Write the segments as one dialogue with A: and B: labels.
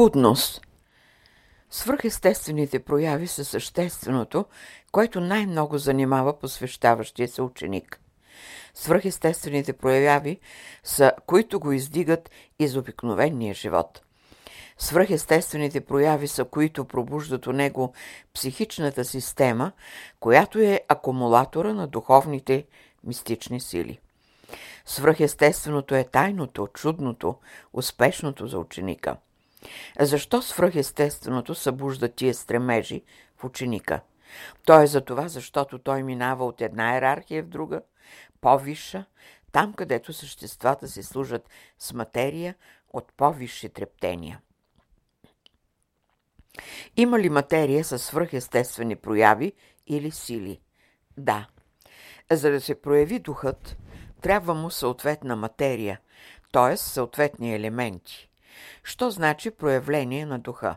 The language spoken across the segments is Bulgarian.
A: Будност Свръхестествените прояви са същественото, което най-много занимава посвещаващия се ученик. Свръхестествените прояви са, които го издигат из обикновения живот. Свръхестествените прояви са, които пробуждат у него психичната система, която е акумулатора на духовните мистични сили. Свръхестественото е тайното, чудното, успешното за ученика – защо свръхестественото събужда тия стремежи в ученика? То е за това, защото той минава от една иерархия в друга, по-висша, там където съществата се служат с материя от по-висши трептения. Има ли материя със свръхестествени прояви или сили? Да. За да се прояви духът, трябва му съответна материя, т.е. съответни елементи. Що значи проявление на духа?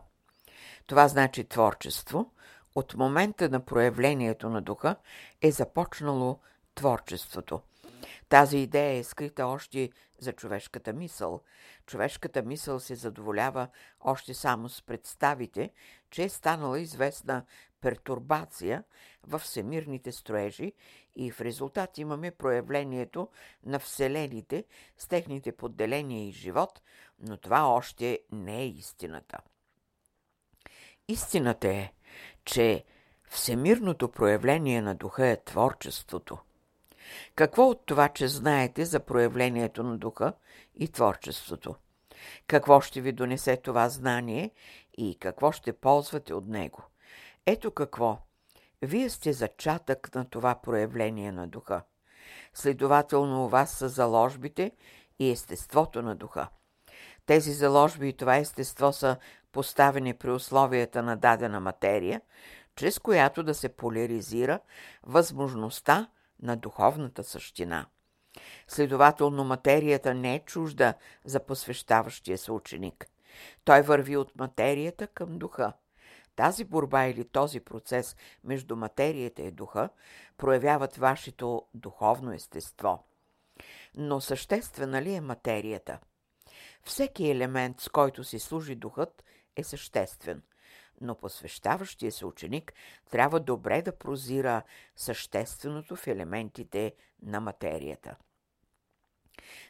A: Това значи творчество. От момента на проявлението на духа е започнало творчеството. Тази идея е скрита още за човешката мисъл. Човешката мисъл се задоволява още само с представите, че е станала известна пертурбация в всемирните строежи и в резултат имаме проявлението на вселените с техните подделения и живот, но това още не е истината. Истината е, че всемирното проявление на духа е творчеството. Какво от това, че знаете за проявлението на духа и творчеството? Какво ще ви донесе това знание и какво ще ползвате от него? Ето какво. Вие сте зачатък на това проявление на духа. Следователно у вас са заложбите и естеството на духа. Тези заложби и това естество са поставени при условията на дадена материя, чрез която да се поляризира възможността на духовната същина. Следователно, материята не е чужда за посвещаващия се ученик. Той върви от материята към духа. Тази борба или този процес между материята и духа проявяват вашето духовно естество. Но съществена ли е материята? Всеки елемент, с който си служи духът, е съществен, но посвещаващия се ученик трябва добре да прозира същественото в елементите на материята.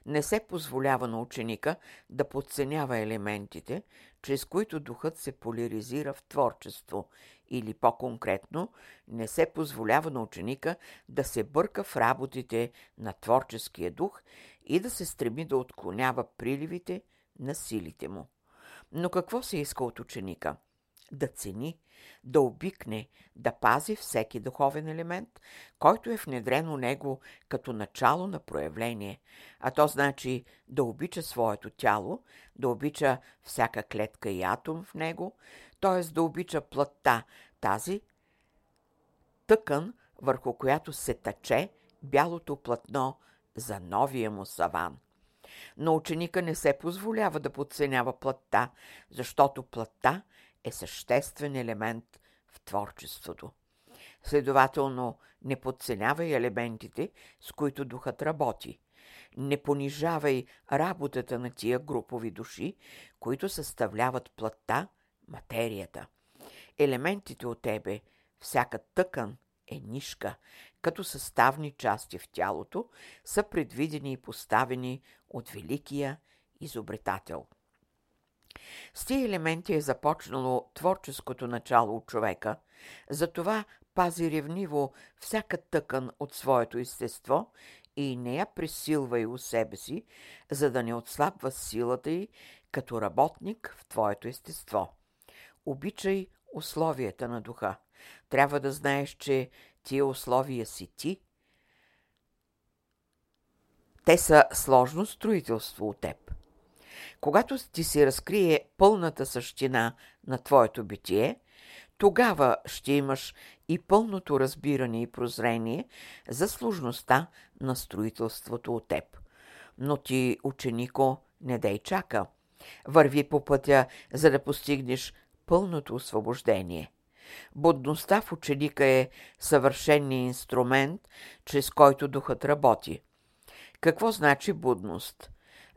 A: Не се позволява на ученика да подценява елементите, чрез които духът се поляризира в творчество, или по-конкретно, не се позволява на ученика да се бърка в работите на творческия дух и да се стреми да отклонява приливите на силите му. Но какво се иска от ученика? Да цени, да обикне, да пази всеки духовен елемент, който е внедрен у него като начало на проявление, а то значи да обича своето тяло, да обича всяка клетка и атом в него, т.е. да обича плътта, тази тъкан, върху която се тъче бялото платно за новия му саван. Но ученика не се позволява да подценява плътта, защото плътта е съществен елемент в творчеството. Следователно, не подценявай елементите, с които духът работи. Не понижавай работата на тия групови души, които съставляват плътта, материята. Елементите от тебе, всяка тъкан е нишка, като съставни части в тялото, са предвидени и поставени от великия изобретател. С тия елементи е започнало творческото начало от човека, затова пази ревниво всяка тъкан от своето естество и не я пресилвай у себе си, за да не отслабва силата й като работник в твоето естество. Обичай условията на духа. Трябва да знаеш, че тия условия си ти. Те са сложно строителство от теб. Когато ти се разкрие пълната същина на твоето битие, тогава ще имаш и пълното разбиране и прозрение за сложността на строителството от теб. Но ти, ученико, не дай чака. Върви по пътя, за да постигнеш пълното освобождение. Будността в ученика е съвършенният инструмент, чрез който духът работи. Какво значи будност?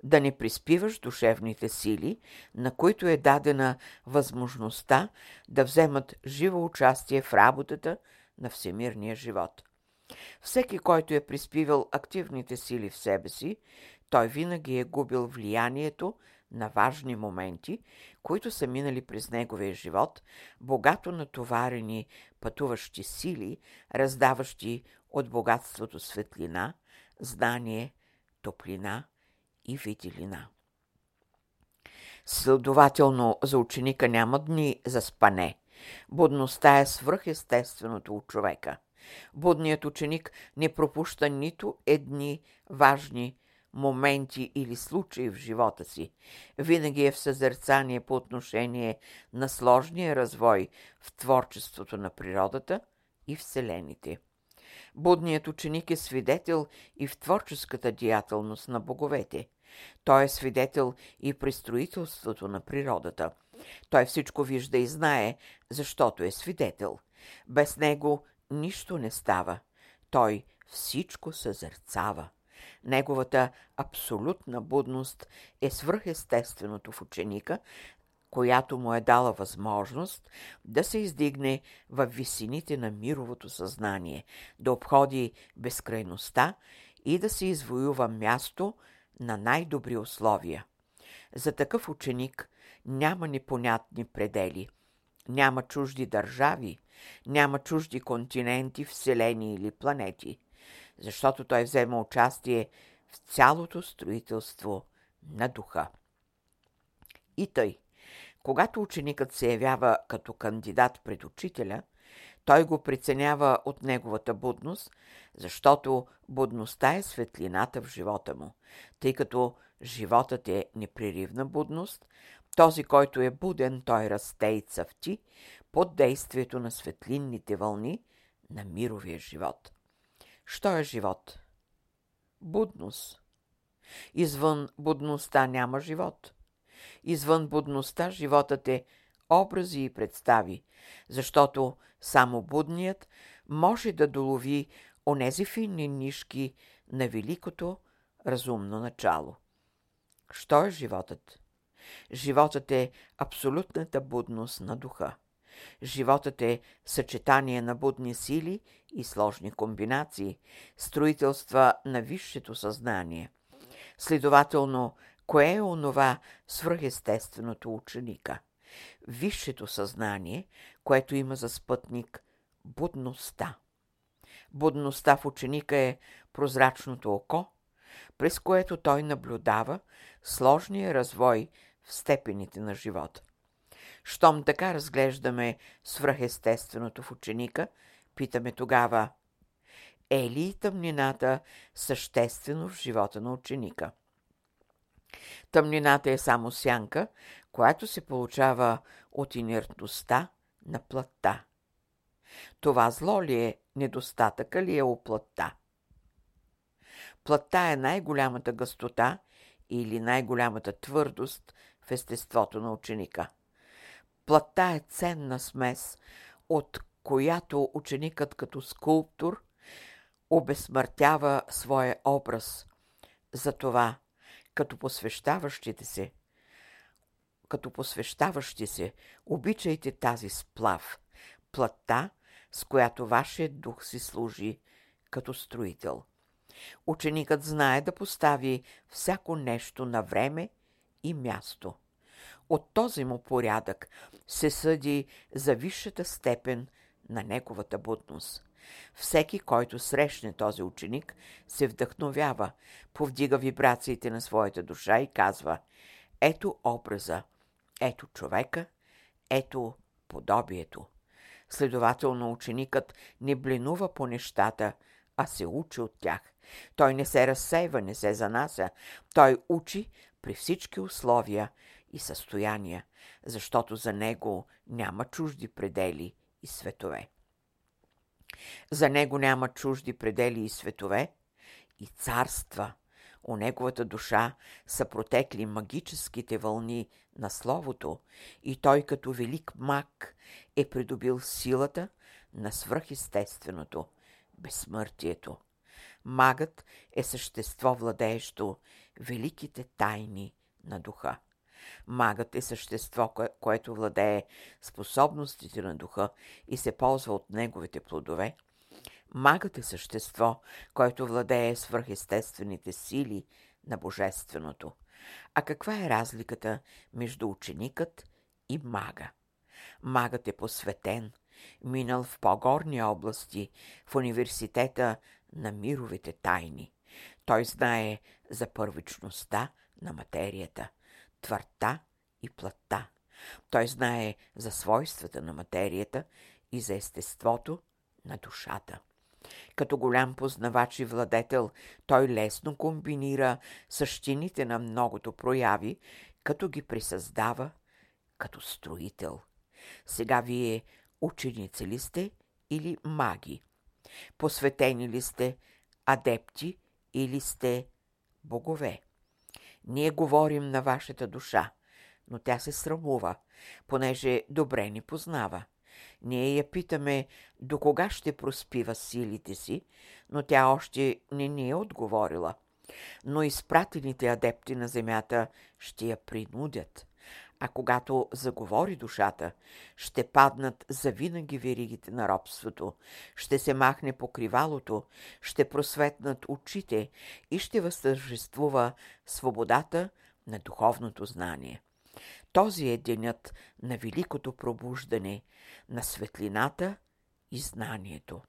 A: да не приспиваш душевните сили, на които е дадена възможността да вземат живо участие в работата на всемирния живот. Всеки, който е приспивал активните сили в себе си, той винаги е губил влиянието на важни моменти, които са минали през неговия живот, богато натоварени пътуващи сили, раздаващи от богатството светлина, знание, топлина и виделина. Следователно, за ученика няма дни за спане. Будността е свръхестественото от човека. Будният ученик не пропуща нито едни важни моменти или случаи в живота си. Винаги е в съзерцание по отношение на сложния развой в творчеството на природата и Вселените. Будният ученик е свидетел и в творческата деятелност на боговете. Той е свидетел и при строителството на природата. Той всичко вижда и знае, защото е свидетел. Без него нищо не става. Той всичко съзерцава. Неговата абсолютна будност е свръхестественото в ученика, която му е дала възможност да се издигне в висините на мировото съзнание, да обходи безкрайността и да се извоюва място на най-добри условия. За такъв ученик няма непонятни предели, няма чужди държави, няма чужди континенти, вселени или планети защото той взема участие в цялото строителство на духа. И тъй, когато ученикът се явява като кандидат пред учителя, той го преценява от неговата будност, защото будността е светлината в живота му, тъй като животът е непреривна будност, този, който е буден, той расте и цъфти под действието на светлинните вълни на мировия живот. Що е живот? Будност. Извън будността няма живот. Извън будността животът е образи и представи, защото само будният може да долови онези финни нишки на великото разумно начало. Що е животът? Животът е абсолютната будност на духа. Животът е съчетание на будни сили и сложни комбинации, строителства на висшето съзнание. Следователно, кое е онова свръхестественото ученика? Висшето съзнание, което има за спътник будността. Будността в ученика е прозрачното око, през което той наблюдава сложния развой в степените на живота. Щом така разглеждаме свръхестественото в ученика, питаме тогава, е ли тъмнината съществено в живота на ученика? Тъмнината е само сянка, която се получава от инертността на плътта. Това зло ли е, недостатъка ли е у плътта? Плътта е най-голямата гъстота или най-голямата твърдост в естеството на ученика. Плътта е ценна смес, от която ученикът като скулптор обезсмъртява своя образ. Затова, като посвещаващите се, като посвещаващи се, обичайте тази сплав, плътта, с която вашият дух си служи като строител. Ученикът знае да постави всяко нещо на време и място – от този му порядък се съди за висшата степен на неговата будност. Всеки, който срещне този ученик, се вдъхновява, повдига вибрациите на своята душа и казва Ето образа, ето човека, ето подобието. Следователно ученикът не блинува по нещата, а се учи от тях. Той не се разсейва, не се занася. Той учи при всички условия – и състояния, защото за него няма чужди предели и светове. За него няма чужди предели и светове и царства. У неговата душа са протекли магическите вълни на Словото и той като велик маг е придобил силата на свръхестественото, безсмъртието. Магът е същество, владеещо великите тайни на духа. Магът е същество, кое, което владее способностите на духа и се ползва от неговите плодове. Магът е същество, което владее свръхестествените сили на Божественото. А каква е разликата между ученикът и мага? Магът е посветен, минал в по-горни области, в университета на мировите тайни. Той знае за първичността на материята, твърта и плътта. Той знае за свойствата на материята и за естеството на душата. Като голям познавач и владетел, той лесно комбинира същините на многото прояви, като ги присъздава като строител. Сега вие ученици ли сте или маги? Посветени ли сте адепти или сте богове? Ние говорим на вашата душа, но тя се срамува, понеже добре ни познава. Ние я питаме до кога ще проспива силите си, но тя още не ни е отговорила. Но изпратените адепти на земята ще я принудят. А когато заговори душата, ще паднат завинаги веригите на робството, ще се махне покривалото, ще просветнат очите и ще възтържествува свободата на духовното знание. Този е денят на великото пробуждане, на светлината и знанието.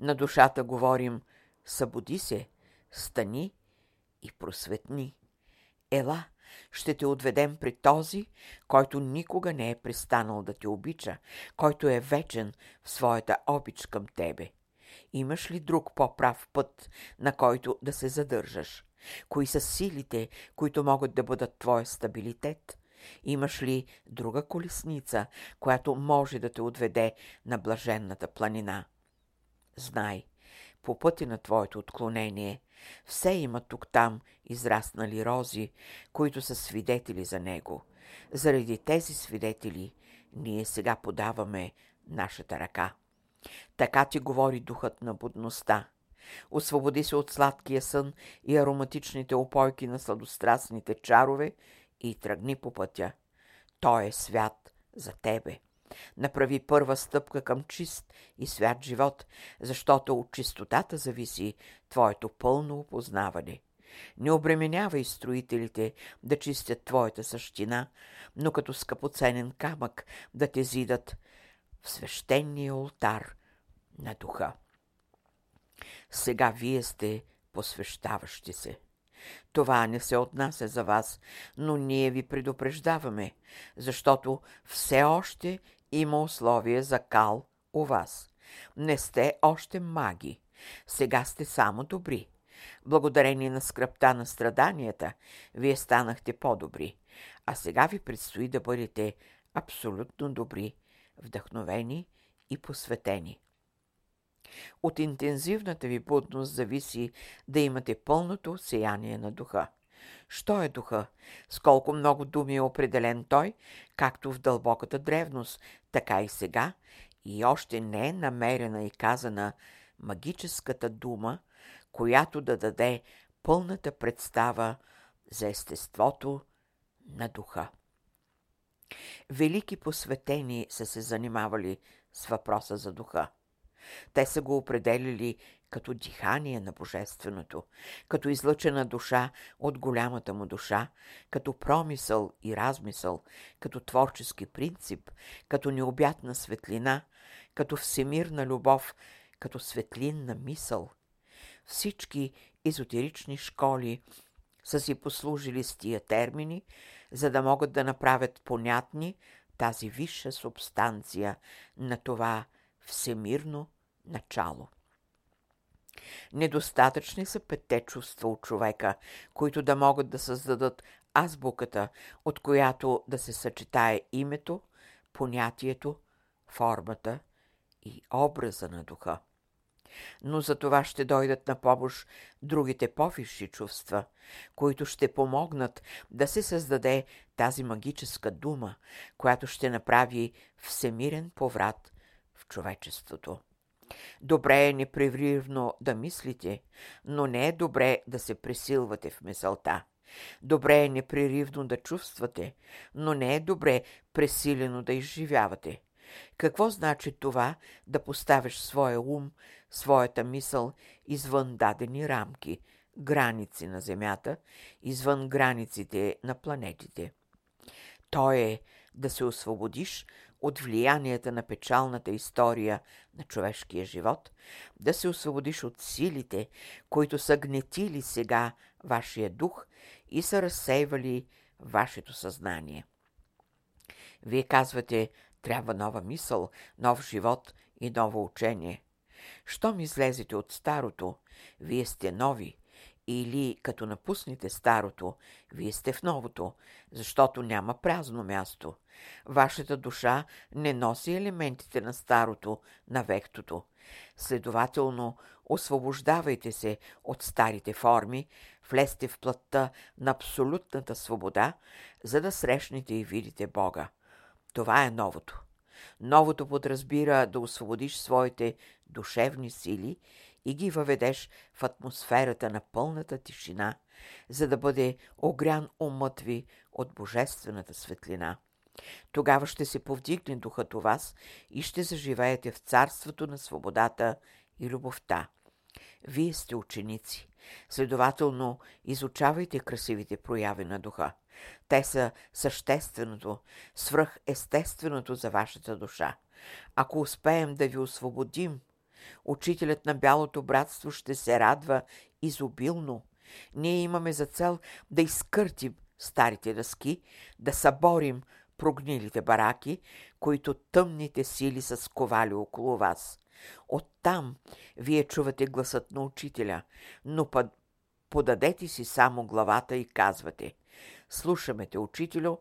A: На душата говорим събуди се, стани и просветни. Ела, ще те отведем при този, който никога не е престанал да те обича, който е вечен в своята обич към тебе. Имаш ли друг по-прав път, на който да се задържаш? Кои са силите, които могат да бъдат твоя стабилитет? Имаш ли друга колесница, която може да те отведе на блаженната планина? Знай, по пътя на твоето отклонение, все има тук-там израснали рози, които са свидетели за него. Заради тези свидетели ние сега подаваме нашата ръка. Така ти говори духът на будността. Освободи се от сладкия сън и ароматичните опойки на сладострастните чарове и тръгни по пътя. Той е свят за тебе. Направи първа стъпка към чист и свят живот, защото от чистотата зависи твоето пълно опознаване. Не обременявай строителите да чистят твоята същина, но като скъпоценен камък да те зидат в свещения ултар на духа. Сега вие сте посвещаващи се. Това не се отнася за вас, но ние ви предупреждаваме, защото все още има условие за кал у вас. Не сте още маги. Сега сте само добри. Благодарение на скръпта на страданията, вие станахте по-добри. А сега ви предстои да бъдете абсолютно добри, вдъхновени и посветени. От интензивната ви будност зависи да имате пълното сияние на духа. Що е духа? С колко много думи е определен той, както в дълбоката древност, така и сега, и още не е намерена и казана магическата дума, която да даде пълната представа за естеството на духа. Велики посветени са се занимавали с въпроса за духа. Те са го определили като дихание на Божественото, като излъчена душа от голямата му душа, като промисъл и размисъл, като творчески принцип, като необятна светлина, като всемирна любов, като светлинна мисъл. Всички езотерични школи са си послужили с тия термини, за да могат да направят понятни тази висша субстанция на това всемирно начало. Недостатъчни са петте чувства от човека, които да могат да създадат азбуката, от която да се съчетае името, понятието, формата и образа на духа. Но за това ще дойдат на помощ другите по-висши чувства, които ще помогнат да се създаде тази магическа дума, която ще направи всемирен поврат в човечеството. Добре е непрерывно да мислите, но не е добре да се пресилвате в мисълта. Добре е непреривно да чувствате, но не е добре пресилено да изживявате. Какво значи това да поставиш своя ум, своята мисъл извън дадени рамки, граници на Земята, извън границите на планетите? То е да се освободиш от влиянията на печалната история на човешкия живот, да се освободиш от силите, които са гнетили сега вашия дух и са разсейвали вашето съзнание. Вие казвате, трябва нова мисъл, нов живот и ново учение. Щом излезете от старото, вие сте нови, или като напуснете старото, вие сте в новото, защото няма празно място. Вашата душа не носи елементите на старото, на вектото. Следователно, освобождавайте се от старите форми, влезте в плътта на абсолютната свобода, за да срещнете и видите Бога. Това е новото. Новото подразбира да освободиш своите душевни сили и ги въведеш в атмосферата на пълната тишина, за да бъде огрян умът ви от божествената светлина. Тогава ще се повдигне духът у вас и ще заживеете в царството на свободата и любовта. Вие сте ученици. Следователно, изучавайте красивите прояви на духа. Те са същественото, свръхестественото за вашата душа. Ако успеем да ви освободим, учителят на Бялото братство ще се радва изобилно. Ние имаме за цел да изкъртим старите дъски, да съборим прогнилите бараки, които тъмните сили са сковали около вас. Оттам вие чувате гласът на учителя, но подадете си само главата и казвате слушаме те, учителю,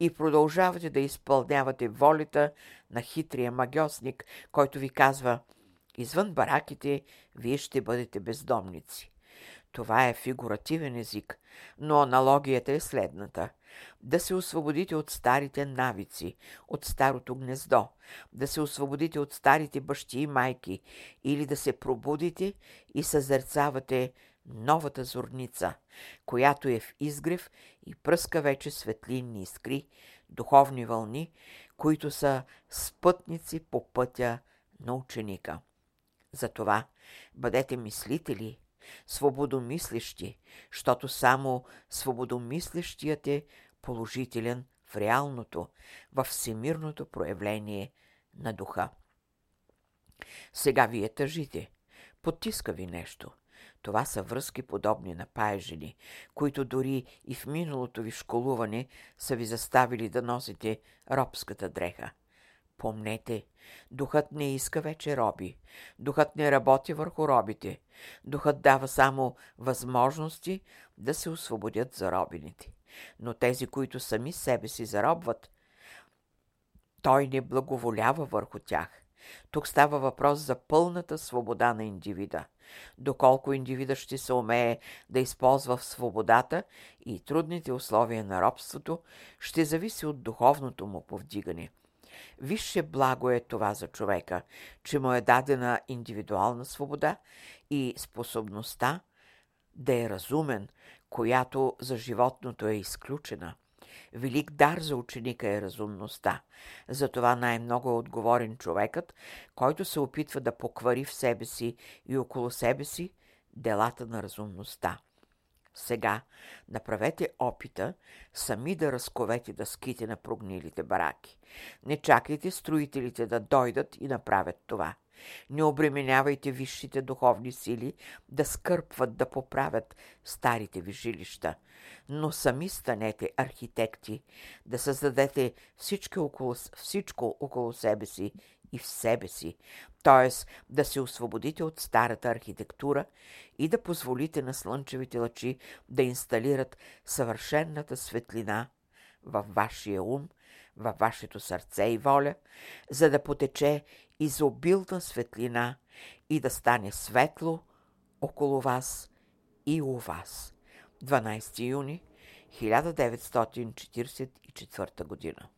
A: и продължавате да изпълнявате волята на хитрия магиосник, който ви казва извън бараките вие ще бъдете бездомници. Това е фигуративен език, но аналогията е следната. Да се освободите от старите навици, от старото гнездо, да се освободите от старите бащи и майки или да се пробудите и съзерцавате новата зорница, която е в изгрев и пръска вече светлинни искри, духовни вълни, които са спътници по пътя на ученика. Затова бъдете мислители, свободомислещи, защото само свободомислещият е положителен в реалното, в всемирното проявление на духа. Сега вие тъжите, потиска ви нещо – това са връзки подобни на паежени, които дори и в миналото ви школуване са ви заставили да носите робската дреха. Помнете, духът не иска вече роби. Духът не работи върху робите. Духът дава само възможности да се освободят заробените. Но тези, които сами себе си заробват, той не благоволява върху тях. Тук става въпрос за пълната свобода на индивида. Доколко индивида ще се умее да използва в свободата и трудните условия на робството, ще зависи от духовното му повдигане. Висше благо е това за човека, че му е дадена индивидуална свобода и способността да е разумен, която за животното е изключена. Велик дар за ученика е разумността. Затова най-много е отговорен човекът, който се опитва да поквари в себе си и около себе си делата на разумността. Сега направете опита сами да разковете дъските на прогнилите бараки. Не чакайте строителите да дойдат и направят това. Не обременявайте висшите духовни сили да скърпват, да поправят старите ви жилища, но сами станете архитекти, да създадете всичко около, всичко около себе си и в себе си, т.е. да се освободите от старата архитектура и да позволите на слънчевите лъчи да инсталират съвършенната светлина във вашия ум, във вашето сърце и воля, за да потече изобилна светлина и да стане светло около вас и у вас. 12 юни 1944 година